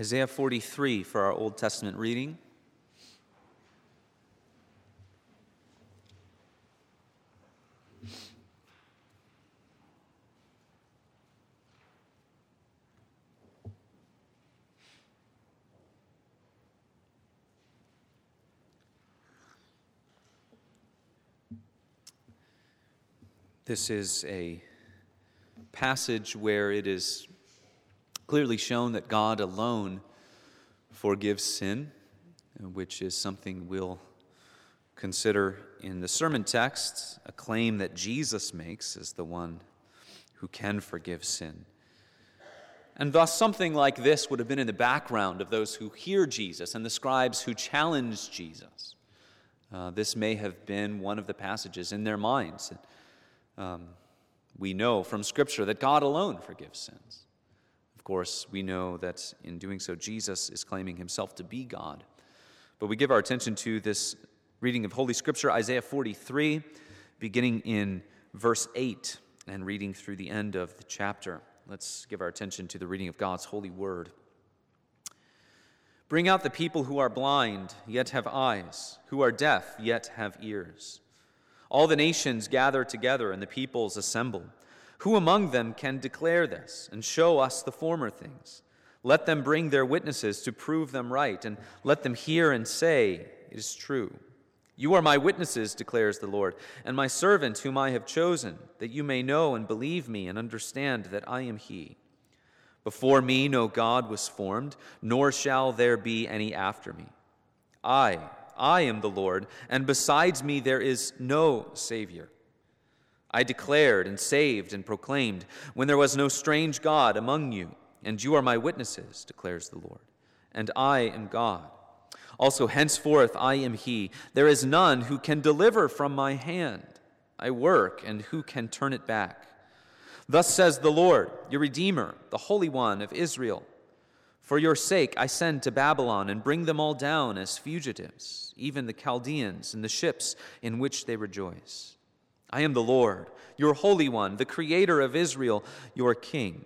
Isaiah 43 for our Old Testament reading. This is a passage where it is clearly shown that God alone forgives sin, which is something we'll consider in the sermon text, a claim that Jesus makes as the one who can forgive sin. And thus, something like this would have been in the background of those who hear Jesus and the scribes who challenge Jesus. Uh, this may have been one of the passages in their minds. Um, we know from Scripture that God alone forgives sins. Of course, we know that in doing so, Jesus is claiming himself to be God. But we give our attention to this reading of Holy Scripture, Isaiah 43, beginning in verse 8 and reading through the end of the chapter. Let's give our attention to the reading of God's holy word. Bring out the people who are blind, yet have eyes, who are deaf, yet have ears. All the nations gather together, and the peoples assemble. Who among them can declare this and show us the former things? Let them bring their witnesses to prove them right, and let them hear and say, It is true. You are my witnesses, declares the Lord, and my servant whom I have chosen, that you may know and believe me and understand that I am He. Before me no God was formed, nor shall there be any after me. I, I am the Lord, and besides me there is no Savior. I declared and saved and proclaimed when there was no strange God among you, and you are my witnesses, declares the Lord. And I am God. Also, henceforth I am He. There is none who can deliver from my hand. I work, and who can turn it back? Thus says the Lord, your Redeemer, the Holy One of Israel. For your sake I send to Babylon and bring them all down as fugitives, even the Chaldeans and the ships in which they rejoice. I am the Lord, your Holy One, the Creator of Israel, your King.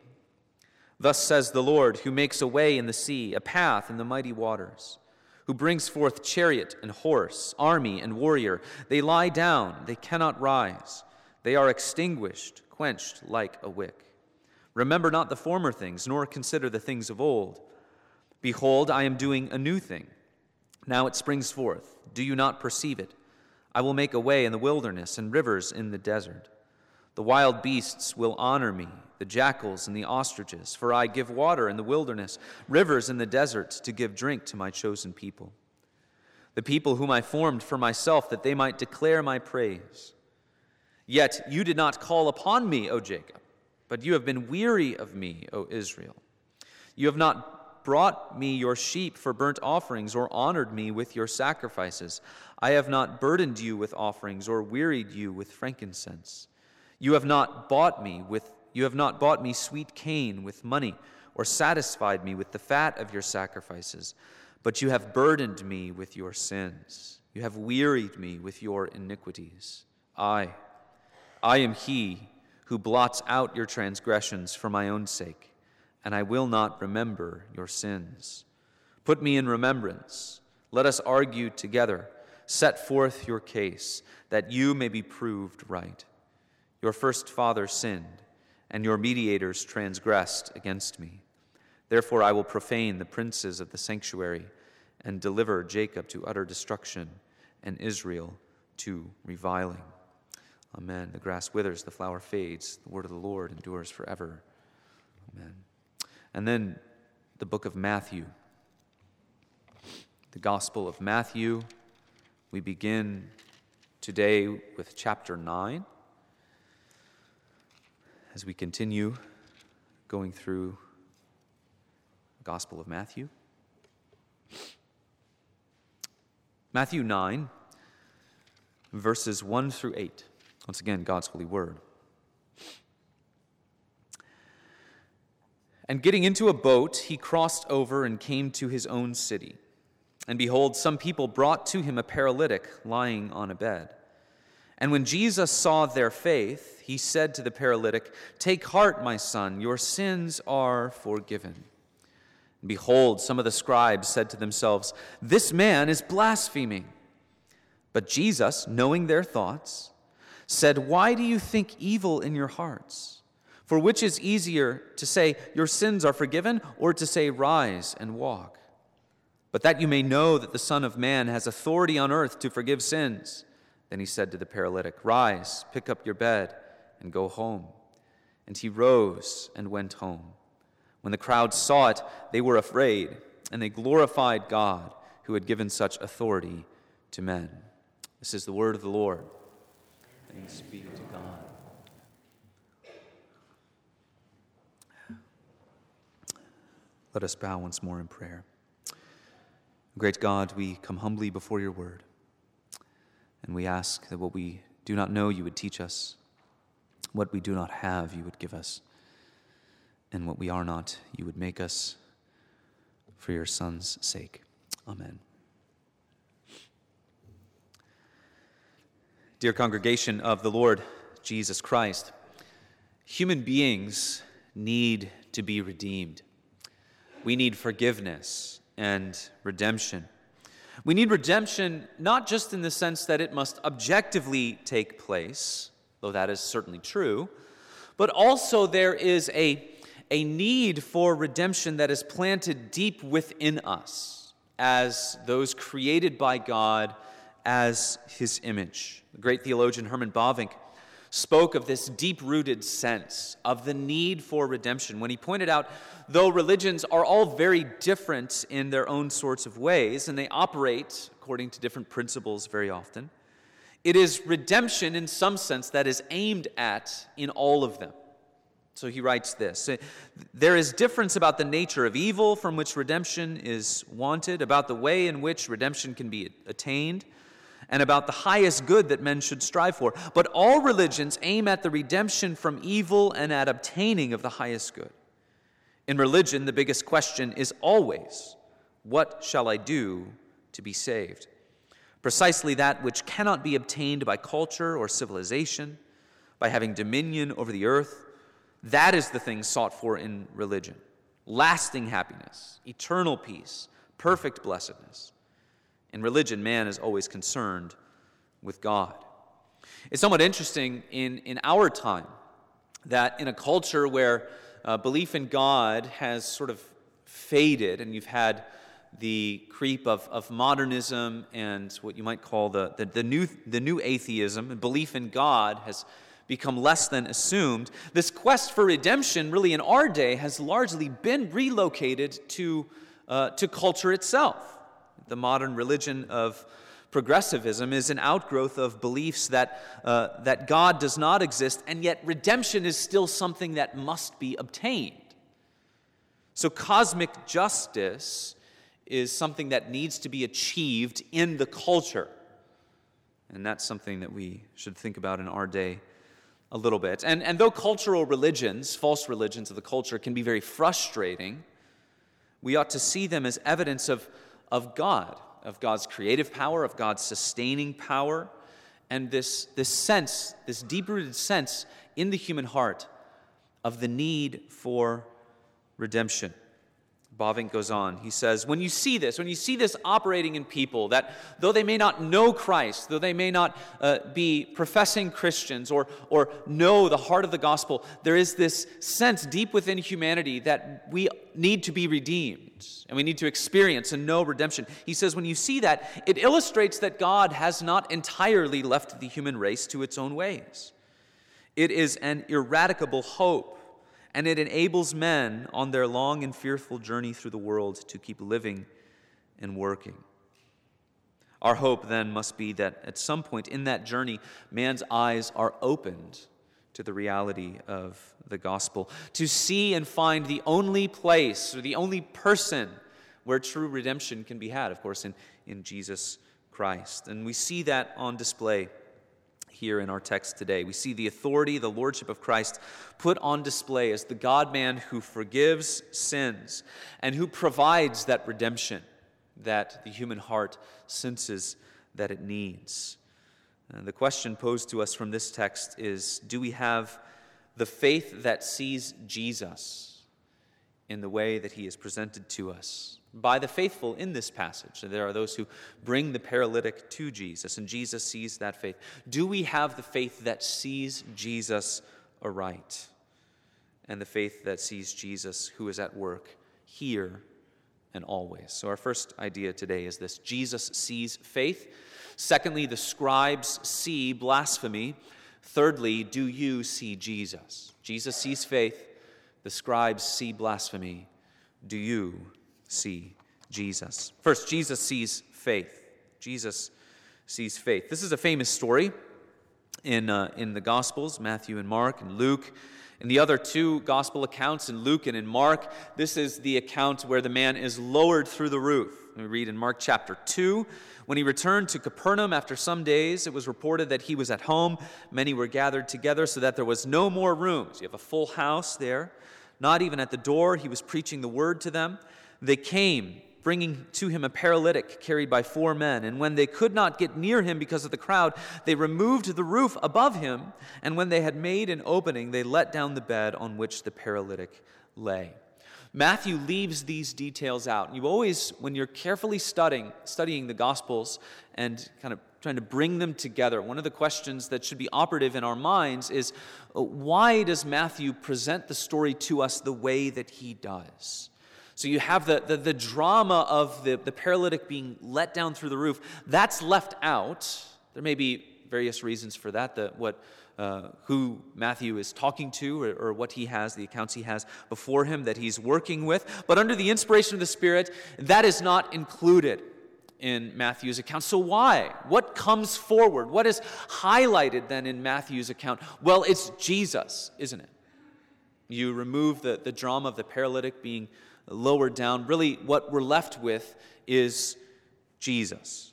Thus says the Lord, who makes a way in the sea, a path in the mighty waters, who brings forth chariot and horse, army and warrior. They lie down, they cannot rise. They are extinguished, quenched like a wick. Remember not the former things, nor consider the things of old. Behold, I am doing a new thing. Now it springs forth. Do you not perceive it? I will make a way in the wilderness and rivers in the desert. The wild beasts will honor me, the jackals and the ostriches, for I give water in the wilderness, rivers in the desert to give drink to my chosen people. The people whom I formed for myself, that they might declare my praise. Yet you did not call upon me, O Jacob, but you have been weary of me, O Israel. You have not brought me your sheep for burnt offerings, or honored me with your sacrifices. I have not burdened you with offerings, or wearied you with frankincense. You have not bought me with you have not bought me sweet cane with money, or satisfied me with the fat of your sacrifices, but you have burdened me with your sins. You have wearied me with your iniquities. I, I am he who blots out your transgressions for my own sake and I will not remember your sins. Put me in remembrance. Let us argue together. Set forth your case, that you may be proved right. Your first father sinned, and your mediators transgressed against me. Therefore, I will profane the princes of the sanctuary and deliver Jacob to utter destruction and Israel to reviling. Amen. The grass withers, the flower fades, the word of the Lord endures forever. Amen. And then the book of Matthew. The Gospel of Matthew. We begin today with chapter 9 as we continue going through the Gospel of Matthew. Matthew 9, verses 1 through 8. Once again, God's holy word. And getting into a boat, he crossed over and came to his own city. And behold, some people brought to him a paralytic lying on a bed. And when Jesus saw their faith, he said to the paralytic, Take heart, my son, your sins are forgiven. And behold, some of the scribes said to themselves, This man is blaspheming. But Jesus, knowing their thoughts, said, Why do you think evil in your hearts? For which is easier to say, Your sins are forgiven, or to say, Rise and walk? But that you may know that the Son of Man has authority on earth to forgive sins. Then he said to the paralytic, Rise, pick up your bed, and go home. And he rose and went home. When the crowd saw it, they were afraid, and they glorified God who had given such authority to men. This is the word of the Lord. Thanks be to God. Let us bow once more in prayer. Great God, we come humbly before your word, and we ask that what we do not know, you would teach us, what we do not have, you would give us and what we are not, you would make us for your Son's sake. Amen. Dear congregation of the Lord Jesus Christ, human beings need to be redeemed. We need forgiveness and redemption. We need redemption not just in the sense that it must objectively take place, though that is certainly true, but also there is a a need for redemption that is planted deep within us as those created by God as his image. The great theologian Herman Bavinck spoke of this deep rooted sense of the need for redemption when he pointed out though religions are all very different in their own sorts of ways and they operate according to different principles very often, it is redemption in some sense that is aimed at in all of them. So he writes this There is difference about the nature of evil from which redemption is wanted, about the way in which redemption can be attained, and about the highest good that men should strive for. But all religions aim at the redemption from evil and at obtaining of the highest good. In religion, the biggest question is always, What shall I do to be saved? Precisely that which cannot be obtained by culture or civilization, by having dominion over the earth that is the thing sought for in religion lasting happiness, eternal peace, perfect blessedness. In religion, man is always concerned with God. It's somewhat interesting in, in our time that in a culture where uh, belief in God has sort of faded, and you've had the creep of, of modernism and what you might call the, the, the, new, the new atheism, and belief in God has become less than assumed. This quest for redemption, really in our day, has largely been relocated to, uh, to culture itself. The modern religion of progressivism is an outgrowth of beliefs that, uh, that God does not exist, and yet redemption is still something that must be obtained. So, cosmic justice is something that needs to be achieved in the culture. And that's something that we should think about in our day a little bit. And, and though cultural religions, false religions of the culture, can be very frustrating, we ought to see them as evidence of, of God, of God's creative power, of God's sustaining power, and this, this sense, this deep rooted sense in the human heart of the need for redemption. Bavinck goes on. He says, When you see this, when you see this operating in people, that though they may not know Christ, though they may not uh, be professing Christians or, or know the heart of the gospel, there is this sense deep within humanity that we need to be redeemed and we need to experience and know redemption. He says, When you see that, it illustrates that God has not entirely left the human race to its own ways. It is an ineradicable hope and it enables men on their long and fearful journey through the world to keep living and working. Our hope then must be that at some point in that journey, man's eyes are opened to the reality of the gospel, to see and find the only place or the only person where true redemption can be had, of course, in, in Jesus Christ. And we see that on display here in our text today. We see the authority, the lordship of Christ put on display as the God man who forgives sins and who provides that redemption that the human heart senses that it needs. And the question posed to us from this text is Do we have the faith that sees Jesus in the way that he is presented to us by the faithful in this passage. There are those who bring the paralytic to Jesus, and Jesus sees that faith. Do we have the faith that sees Jesus aright? And the faith that sees Jesus who is at work here and always. So, our first idea today is this Jesus sees faith. Secondly, the scribes see blasphemy. Thirdly, do you see Jesus? Jesus sees faith. The scribes see blasphemy. Do you see Jesus? First, Jesus sees faith. Jesus sees faith. This is a famous story in, uh, in the Gospels Matthew and Mark and Luke. In the other two gospel accounts, in Luke and in Mark, this is the account where the man is lowered through the roof. We read in Mark chapter 2 When he returned to Capernaum after some days, it was reported that he was at home. Many were gathered together so that there was no more room. So you have a full house there. Not even at the door, he was preaching the word to them. They came bringing to him a paralytic carried by four men. And when they could not get near him because of the crowd, they removed the roof above him. And when they had made an opening, they let down the bed on which the paralytic lay. Matthew leaves these details out. You always, when you're carefully studying, studying the Gospels and kind of trying to bring them together, one of the questions that should be operative in our minds is uh, why does Matthew present the story to us the way that he does? So you have the, the, the, drama of the, the paralytic being let down through the roof. That's left out. There may be various reasons for that, the, what, uh, who Matthew is talking to or, or what he has, the accounts he has before him that he's working with. But under the inspiration of the Spirit, that is not included in Matthew's account. So, why? What comes forward? What is highlighted then in Matthew's account? Well, it's Jesus, isn't it? You remove the, the drama of the paralytic being lowered down, really what we're left with is Jesus.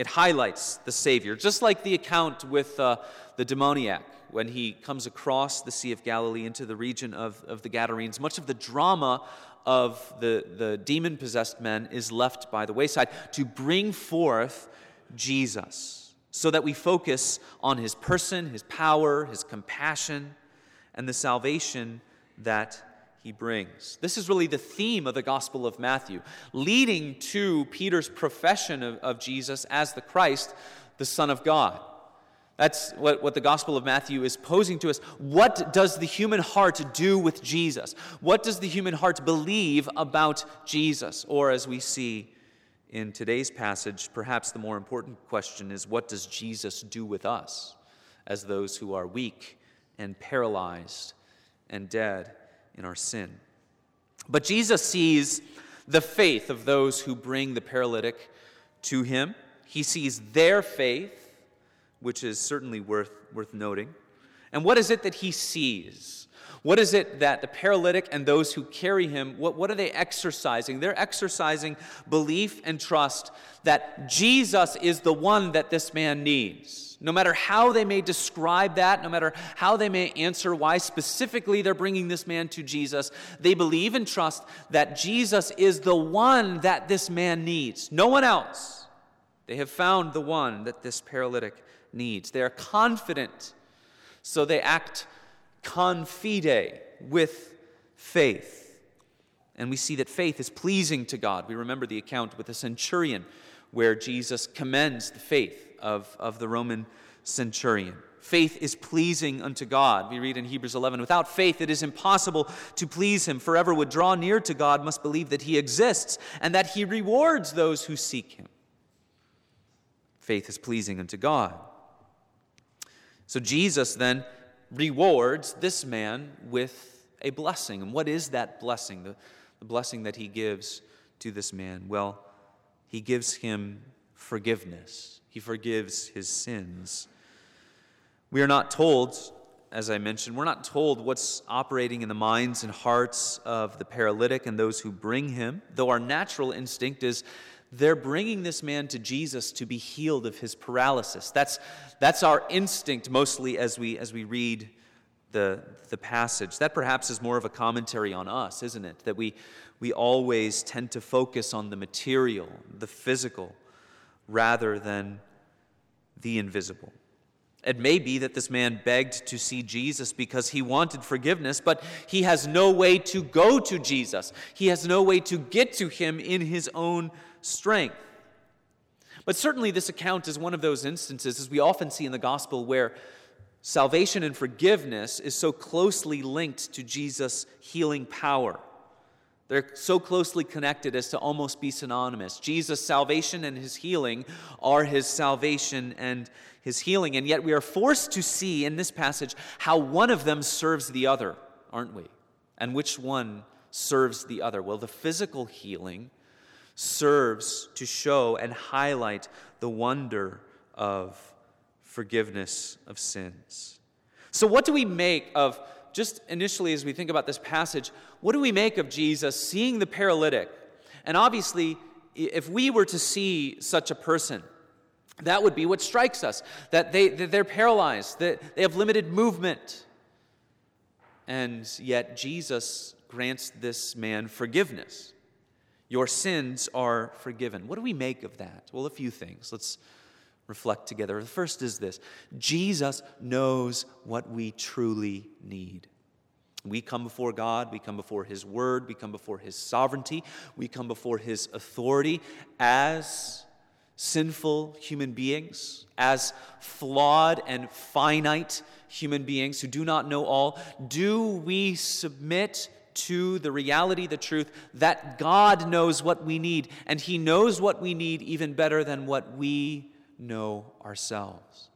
It highlights the Savior, just like the account with uh, the demoniac when he comes across the Sea of Galilee into the region of, of the Gadarenes. Much of the drama of the, the demon possessed men is left by the wayside to bring forth Jesus so that we focus on his person, his power, his compassion, and the salvation that he brings. This is really the theme of the Gospel of Matthew, leading to Peter's profession of, of Jesus as the Christ, the Son of God. That's what, what the Gospel of Matthew is posing to us. What does the human heart do with Jesus? What does the human heart believe about Jesus? Or, as we see in today's passage, perhaps the more important question is what does Jesus do with us as those who are weak and paralyzed and dead? In our sin. But Jesus sees the faith of those who bring the paralytic to him. He sees their faith, which is certainly worth, worth noting. And what is it that he sees? What is it that the paralytic and those who carry him, what, what are they exercising? They're exercising belief and trust that Jesus is the one that this man needs. No matter how they may describe that, no matter how they may answer why specifically they're bringing this man to Jesus, they believe and trust that Jesus is the one that this man needs, no one else. They have found the one that this paralytic needs. They are confident, so they act confide with faith. And we see that faith is pleasing to God. We remember the account with the centurion where Jesus commends the faith of, of the Roman centurion. Faith is pleasing unto God. We read in Hebrews 11 Without faith, it is impossible to please Him. Forever would draw near to God must believe that He exists and that He rewards those who seek Him. Faith is pleasing unto God. So Jesus then rewards this man with a blessing. And what is that blessing? The, the blessing that He gives to this man? Well, He gives him forgiveness. He forgives his sins. We are not told, as I mentioned, we're not told what's operating in the minds and hearts of the paralytic and those who bring him, though our natural instinct is they're bringing this man to Jesus to be healed of his paralysis. That's, that's our instinct mostly as we, as we read the, the passage. That perhaps is more of a commentary on us, isn't it? That we, we always tend to focus on the material, the physical rather than the invisible. It may be that this man begged to see Jesus because he wanted forgiveness, but he has no way to go to Jesus. He has no way to get to him in his own strength. But certainly, this account is one of those instances, as we often see in the gospel, where salvation and forgiveness is so closely linked to Jesus' healing power. They're so closely connected as to almost be synonymous. Jesus' salvation and his healing are his salvation and his healing. And yet we are forced to see in this passage how one of them serves the other, aren't we? And which one serves the other? Well, the physical healing serves to show and highlight the wonder of forgiveness of sins. So, what do we make of, just initially as we think about this passage, what do we make of Jesus seeing the paralytic? And obviously, if we were to see such a person, that would be what strikes us that, they, that they're paralyzed, that they have limited movement. And yet, Jesus grants this man forgiveness. Your sins are forgiven. What do we make of that? Well, a few things. Let's reflect together. The first is this Jesus knows what we truly need. We come before God, we come before His Word, we come before His sovereignty, we come before His authority as sinful human beings, as flawed and finite human beings who do not know all. Do we submit to the reality, the truth, that God knows what we need, and He knows what we need even better than what we know ourselves.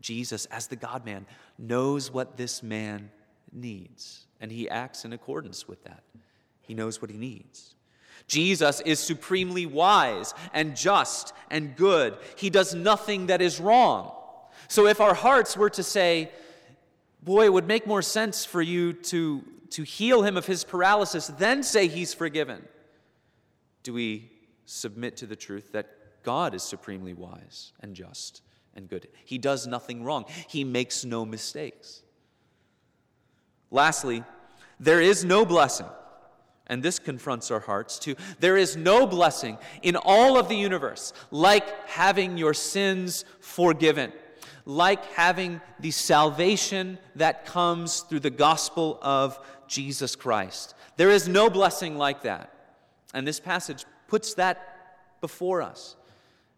Jesus, as the God man, knows what this man needs, and He acts in accordance with that. He knows what He needs. Jesus is supremely wise and just and good. He does nothing that is wrong. So if our hearts were to say, Boy, it would make more sense for you to to heal him of his paralysis, then say he's forgiven? Do we submit to the truth that God is supremely wise and just and good? He does nothing wrong, he makes no mistakes. Lastly, there is no blessing, and this confronts our hearts too. There is no blessing in all of the universe like having your sins forgiven like having the salvation that comes through the gospel of Jesus Christ. There is no blessing like that. And this passage puts that before us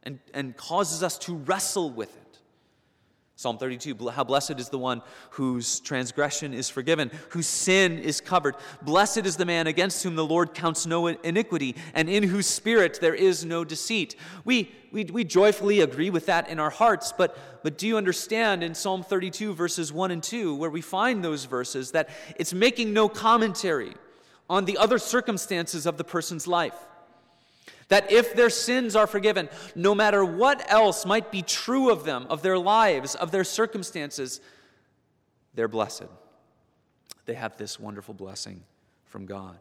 and, and causes us to wrestle with it. Psalm 32 How blessed is the one whose transgression is forgiven, whose sin is covered. Blessed is the man against whom the Lord counts no iniquity, and in whose spirit there is no deceit. We, we, we joyfully agree with that in our hearts, but, but do you understand in Psalm 32, verses 1 and 2, where we find those verses, that it's making no commentary on the other circumstances of the person's life? That if their sins are forgiven, no matter what else might be true of them, of their lives, of their circumstances, they're blessed. They have this wonderful blessing from God.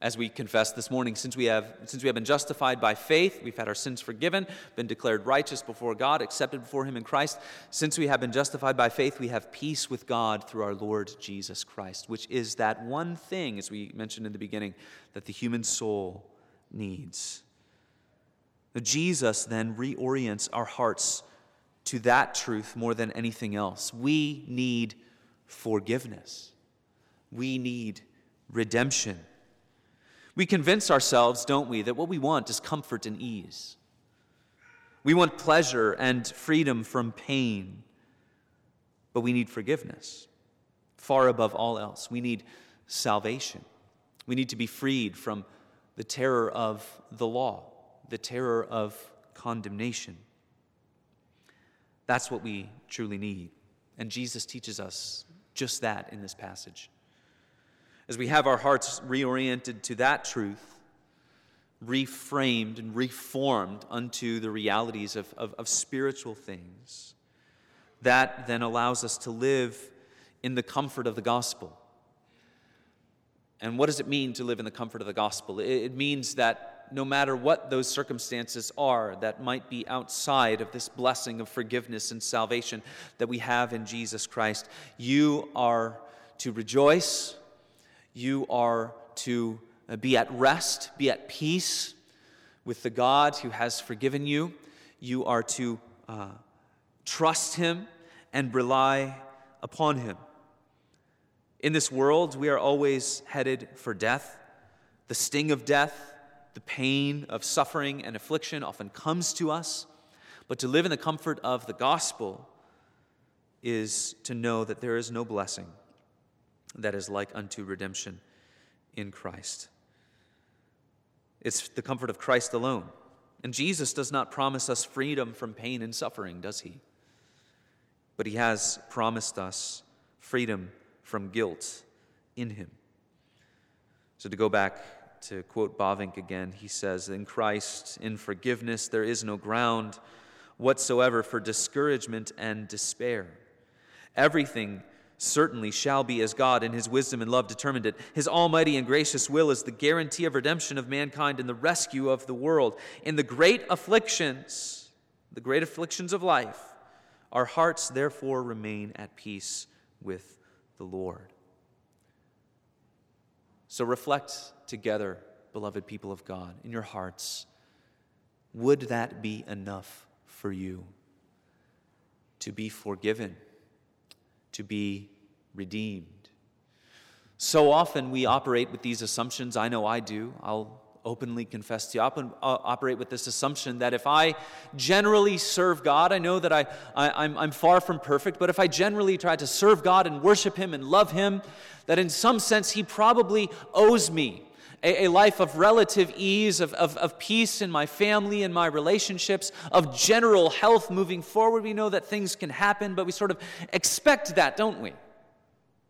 As we confess this morning, since we, have, since we have been justified by faith, we've had our sins forgiven, been declared righteous before God, accepted before Him in Christ. Since we have been justified by faith, we have peace with God through our Lord Jesus Christ, which is that one thing, as we mentioned in the beginning, that the human soul needs. Jesus then reorients our hearts to that truth more than anything else. We need forgiveness, we need redemption. We convince ourselves, don't we, that what we want is comfort and ease. We want pleasure and freedom from pain, but we need forgiveness. Far above all else, we need salvation. We need to be freed from the terror of the law, the terror of condemnation. That's what we truly need. And Jesus teaches us just that in this passage. As we have our hearts reoriented to that truth, reframed and reformed unto the realities of, of, of, spiritual things, that then allows us to live in the comfort of the gospel and what does it mean to live in the comfort of the gospel? It means that no matter what those circumstances are that might be outside of this blessing of forgiveness and salvation that we have in Jesus Christ, you are to rejoice, you are to uh, be at rest, be at peace with the God who has forgiven you, you are to uh, trust Him and rely upon Him. In this world, we are always headed for death. The sting of death, the pain of suffering and affliction often comes to us. But to live in the comfort of the gospel is to know that there is no blessing that is like unto redemption in Christ. It's the comfort of Christ alone. And Jesus does not promise us freedom from pain and suffering, does he? But he has promised us freedom from guilt in him. So to go back to quote Bavinck again, he says, In Christ, in forgiveness, there is no ground whatsoever for discouragement and despair. Everything certainly shall be as God in his wisdom and love determined it. His almighty and gracious will is the guarantee of redemption of mankind and the rescue of the world. In the great afflictions, the great afflictions of life, our hearts therefore remain at peace with the Lord. So reflect together, beloved people of God, in your hearts. Would that be enough for you to be forgiven? to be redeemed. So often we operate with these assumptions. I know I do. I'll openly confess to. I uh, operate with this assumption that if I generally serve God, I know that I, I, am I'm, I'm far from perfect, but if I generally try to serve God and worship Him and love Him, that in some sense He probably owes me a, a life of relative ease, of, of, of peace in my family and my relationships, of general health moving forward. We know that things can happen, but we sort of expect that, don't we?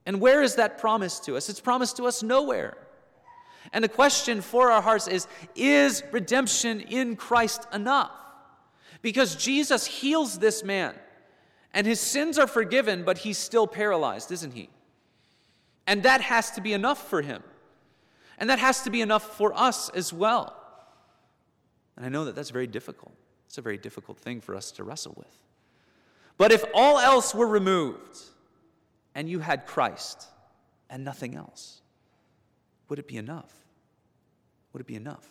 And where is that promise to us? It's promised to us nowhere. And the question for our hearts is Is redemption in Christ enough? Because Jesus heals this man, and his sins are forgiven, but he's still paralyzed, isn't he? And that has to be enough for him. And that has to be enough for us as well. And I know that that's very difficult. It's a very difficult thing for us to wrestle with. But if all else were removed and you had Christ and nothing else, would it be enough? Would it be enough?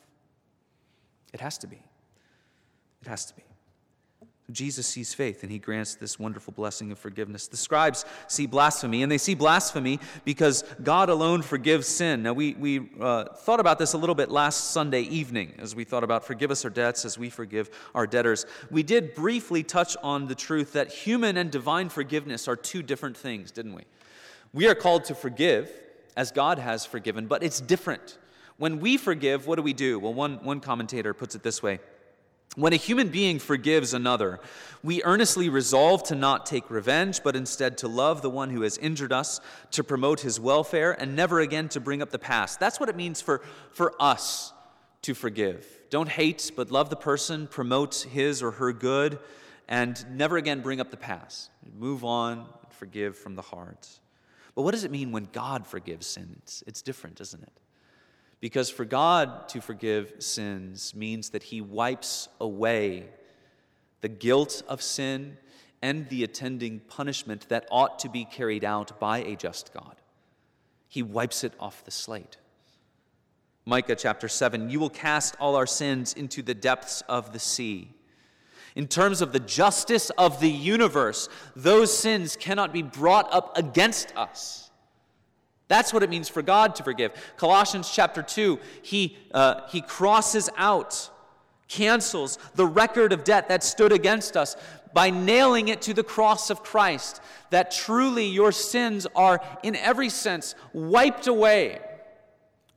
It has to be. It has to be. Jesus sees faith and he grants this wonderful blessing of forgiveness. The scribes see blasphemy, and they see blasphemy because God alone forgives sin. Now, we, we uh, thought about this a little bit last Sunday evening as we thought about forgive us our debts as we forgive our debtors. We did briefly touch on the truth that human and divine forgiveness are two different things, didn't we? We are called to forgive as God has forgiven, but it's different. When we forgive, what do we do? Well, one, one commentator puts it this way when a human being forgives another, we earnestly resolve to not take revenge, but instead to love the one who has injured us, to promote his welfare, and never again to bring up the past. That's what it means for, for us to forgive. Don't hate, but love the person, promote his or her good, and never again bring up the past. Move on, forgive from the heart. But what does it mean when God forgives sin? It's, it's different, isn't it? Because for God to forgive sins means that He wipes away the guilt of sin and the attending punishment that ought to be carried out by a just God. He wipes it off the slate. Micah chapter 7 You will cast all our sins into the depths of the sea. In terms of the justice of the universe, those sins cannot be brought up against us. That's what it means for God to forgive. Colossians chapter 2, he, uh, he crosses out, cancels the record of debt that stood against us by nailing it to the cross of Christ. That truly your sins are, in every sense, wiped away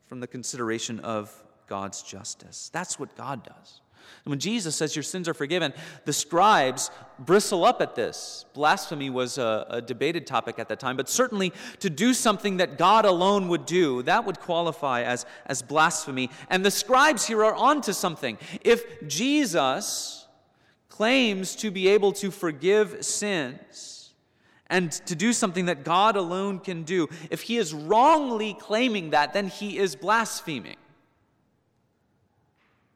from the consideration of God's justice. That's what God does. When Jesus says your sins are forgiven, the scribes bristle up at this. Blasphemy was a, a, debated topic at that time, but certainly to do something that God alone would do, that would qualify as, as blasphemy. And the scribes here are onto something. If Jesus claims to be able to forgive sins, and to do something that God alone can do. If he is wrongly claiming that, then he is blaspheming.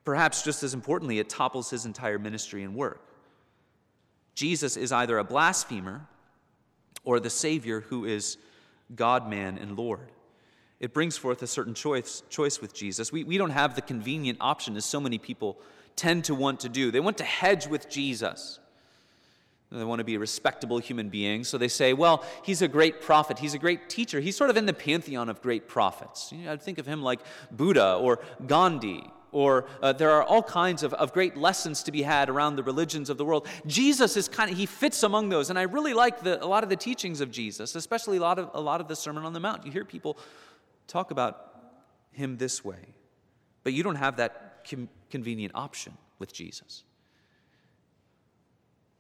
Perhaps just as importantly, it topples his entire ministry and work. Jesus is either a blasphemer or the Savior who is God, man, and Lord. It brings forth a certain choice, choice with Jesus. We, we don't have the convenient option, as so many people tend to want to do. They want to hedge with Jesus. They want to be a respectable human being. So they say, well, he's a great prophet. He's a great teacher. He's sort of in the pantheon of great prophets. You know, I'd think of him like Buddha or Gandhi or uh, there are all kinds of, of great lessons to be had around the religions of the world. Jesus is kind of, he fits among those. And I really like the, a lot of the teachings of Jesus, especially a lot of, a lot of the Sermon on the Mount. You hear people talk about him this way, but you don't have that com- convenient option with Jesus.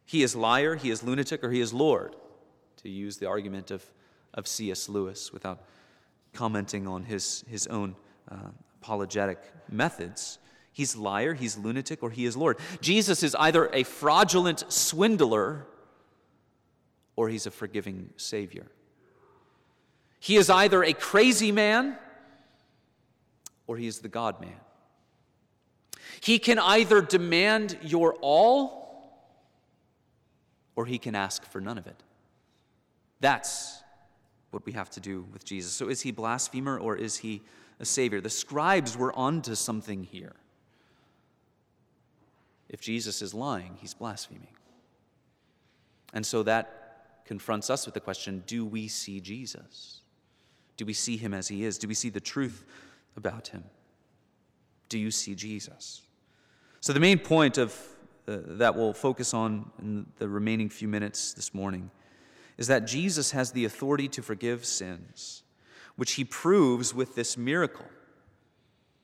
He is liar, he is lunatic, or he is Lord, to use the argument of, of C.S. Lewis without commenting on his, his own uh, apologetic methods. He's liar, he's lunatic, or he is Lord. Jesus is either a fraudulent swindler or he's a forgiving Savior. He is either a crazy man or he is the God man. He can either demand your all or he can ask for none of it. That's what we have to do with Jesus. So is he blasphemer or is he a Savior. The scribes were onto something here. If Jesus is lying, he's blaspheming. And so that confronts us with the question do we see Jesus? Do we see him as he is? Do we see the truth about him? Do you see Jesus? So, the main point of uh, that we'll focus on in the remaining few minutes this morning is that Jesus has the authority to forgive sins which he proves with this miracle.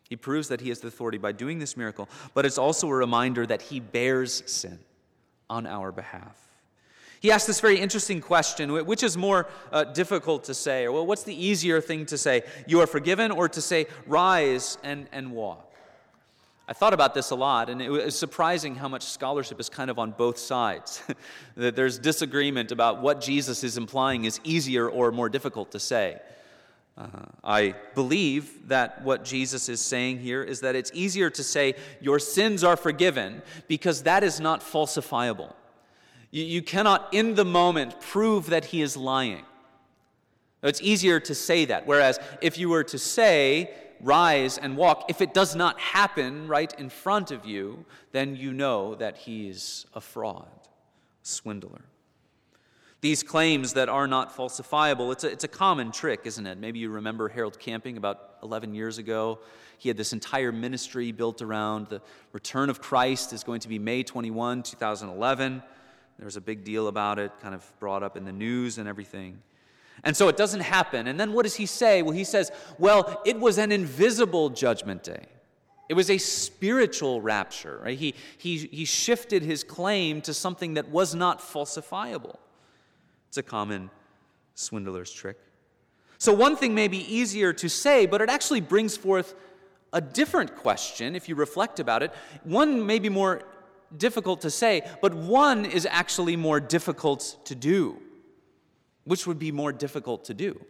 He proves that he has the authority by doing this miracle, but it's also a reminder that he bears sin on our behalf. He asked this very interesting question which is more uh, difficult to say? Or, well, what's the easier thing to say? You are forgiven, or to say, rise and, and walk? I thought about this a lot, and it was surprising how much scholarship is kind of on both sides. that there's disagreement about what Jesus is implying is easier or more difficult to say. Uh, I believe that what Jesus is saying here is that it's easier to say, Your sins are forgiven, because that is not falsifiable. You, you cannot, in the moment, prove that he is lying. It's easier to say that. Whereas if you were to say, Rise and walk, if it does not happen right in front of you, then you know that he's a fraud, swindler. These claims that are not falsifiable, it's a, it's a common trick, isn't it? Maybe you remember Harold Camping about 11 years ago. He had this entire ministry built around the return of Christ is going to be May 21, 2011. There was a big deal about it, kind of brought up in the news and everything. And so it doesn't happen. And then what does he say? Well, he says, well, it was an invisible judgment day. It was a spiritual rapture, right? He, he, he shifted his claim to something that was not falsifiable. It's a common swindler's trick. So, one thing may be easier to say, but it actually brings forth a different question if you reflect about it. One may be more difficult to say, but one is actually more difficult to do. Which would be more difficult to do?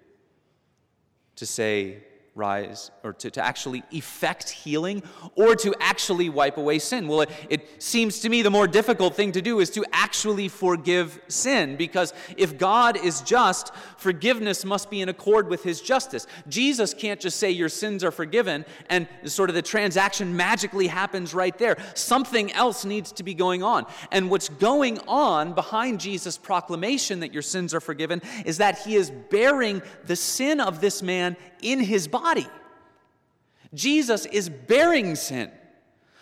To say, rise or to, to actually effect healing or to actually wipe away sin? Well, it, it seems to me the more difficult thing to do is to actually forgive sin because if God is just, forgiveness must be in accord with his justice. Jesus can't just say your sins are forgiven and sort of the transaction magically happens right there. Something else needs to be going on. And what's going on behind Jesus' proclamation that your sins are forgiven is that he is bearing the sin of this man in his body. Jesus is bearing sin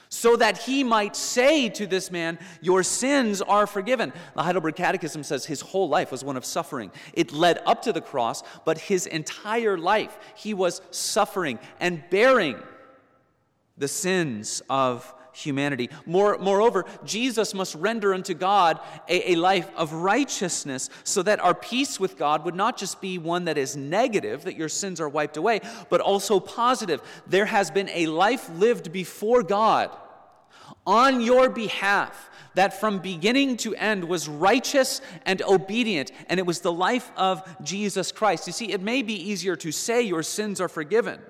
so that he might say to this man, Your sins are forgiven. The Heidelberg Catechism says his whole life was one of suffering. It led up to the cross, but his entire life he was suffering and bearing the sins of humanity. More, moreover, Jesus must render unto God a, a life of righteousness so that our peace with God would not just be one that is negative, that your sins are wiped away, but also positive. There has been a life lived before God on your behalf that from beginning to end was righteous and obedient, and it was the life of Jesus Christ. You see, it may be easier to say your sins are forgiven,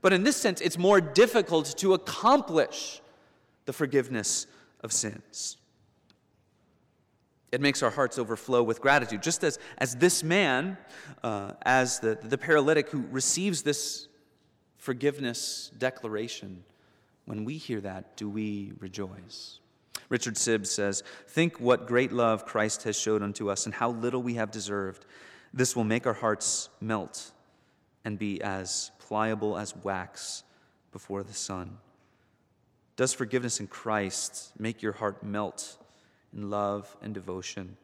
but in this sense, it's more difficult to accomplish the forgiveness of sins. It makes our hearts overflow with gratitude, just as, as this man, uh, as the, the paralytic who receives this forgiveness declaration, when we hear that, do we rejoice? Richard Sibbes says, Think what great love Christ has showed unto us and how little we have deserved. This will make our hearts melt and be as pliable as wax before the sun. Does forgiveness in Christ make your heart melt in love and devotion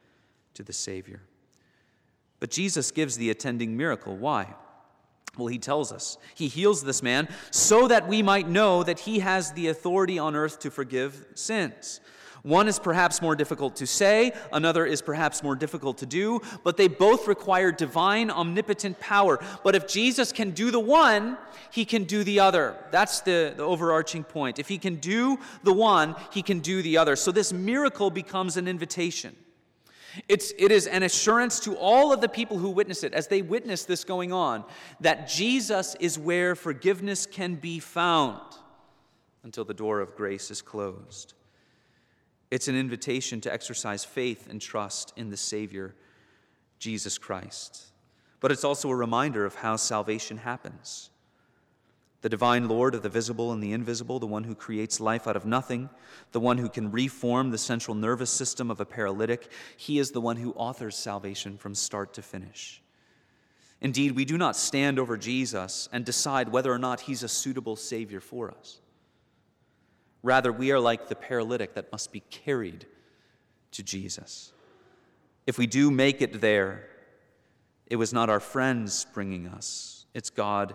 to the Savior? But Jesus gives the attending miracle. Why? Well, he tells us. He heals this man so that we might know that he has the authority on earth to forgive sins. One is perhaps more difficult to say, another is perhaps more difficult to do, but they both require divine, omnipotent power. But if Jesus can do the one, he can do the other. That's the, the overarching point. If he can do the one, he can do the other. So this miracle becomes an invitation. It's, it is an assurance to all of the people who witness it, as they witness this going on, that Jesus is where forgiveness can be found until the door of grace is closed. It's an invitation to exercise faith and trust in the Savior, Jesus Christ. But it's also a reminder of how salvation happens the divine Lord of the visible and the invisible, the one who creates life out of nothing, the one who can reform the central nervous system of a paralytic. He is the one who authors salvation from start to finish. Indeed, we do not stand over Jesus and decide whether or not he's a suitable Savior for us. Rather, we are like the paralytic that must be carried to Jesus. If we do make it there, it was not our friends bringing us, it's God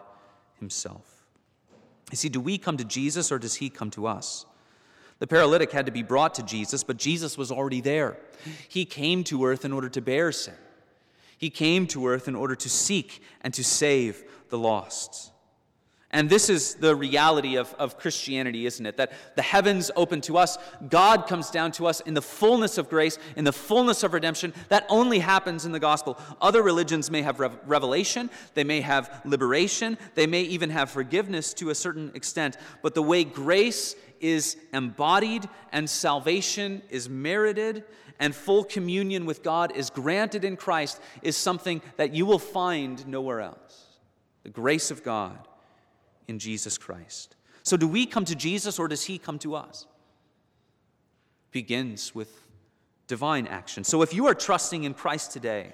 Himself. You see, do we come to Jesus or does he come to us? The paralytic had to be brought to Jesus, but Jesus was already there. He came to earth in order to bear sin. He came to earth in order to seek and to save the lost. And this is the reality of, of Christianity, isn't it? That the heavens open to us, God comes down to us in the fullness of grace, in the fullness of redemption. That only happens in the gospel. Other religions may have rev- revelation, they may have liberation, they may even have forgiveness to a certain extent. But the way grace is embodied and salvation is merited and full communion with God is granted in Christ is something that you will find nowhere else. The grace of God in Jesus Christ. So, do we come to Jesus or does he come to us? Begins with divine action. So, if you are trusting in Christ today,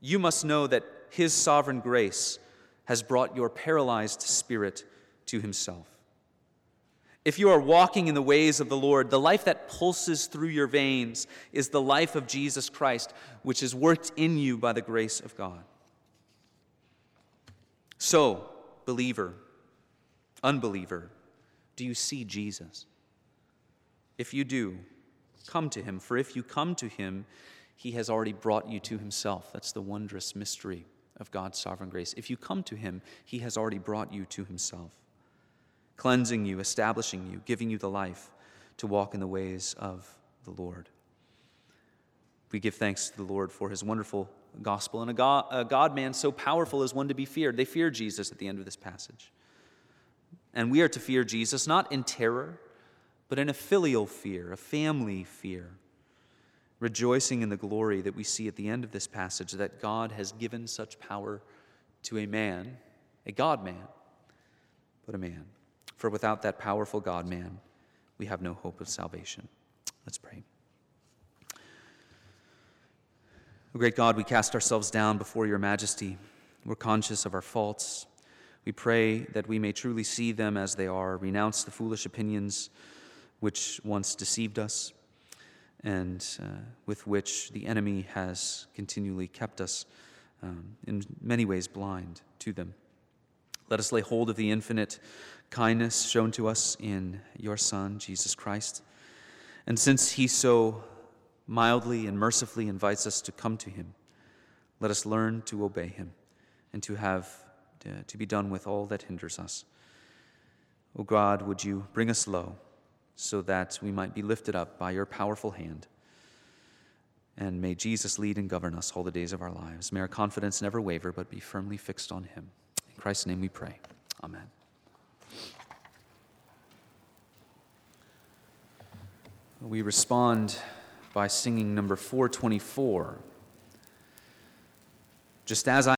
you must know that his sovereign grace has brought your paralyzed spirit to himself. If you are walking in the ways of the Lord, the life that pulses through your veins is the life of Jesus Christ, which is worked in you by the grace of God. So, believer, unbeliever, do you see Jesus? If you do, come to him, for if you come to him, he has already brought you to himself. That's the wondrous mystery of God's sovereign grace. If you come to him, he has already brought you to himself, cleansing you, establishing you, giving you the life to walk in the ways of the Lord. We give thanks to the Lord for his wonderful gospel and a God, man so powerful as one to be feared. They fear Jesus at the end of this passage. And we are to fear Jesus not in terror, but in a filial fear, a family fear, rejoicing in the glory that we see at the end of this passage that God has given such power to a man, a God man, but a man. For without that powerful God man, we have no hope of salvation. Let's pray. O great God, we cast ourselves down before your majesty. We're conscious of our faults. We pray that we may truly see them as they are, renounce the foolish opinions which once deceived us and uh, with which the enemy has continually kept us um, in many ways blind to them. Let us lay hold of the infinite kindness shown to us in your Son, Jesus Christ. And since he so mildly and mercifully invites us to come to him. Let us learn to obey him and to have uh, to be done with all that hinders us. O God, would you bring us low so that we might be lifted up by your powerful hand? And may Jesus lead and govern us all the days of our lives. May our confidence never waver, but be firmly fixed on him. In Christ's name we pray. Amen. We respond by singing number 424. Just as I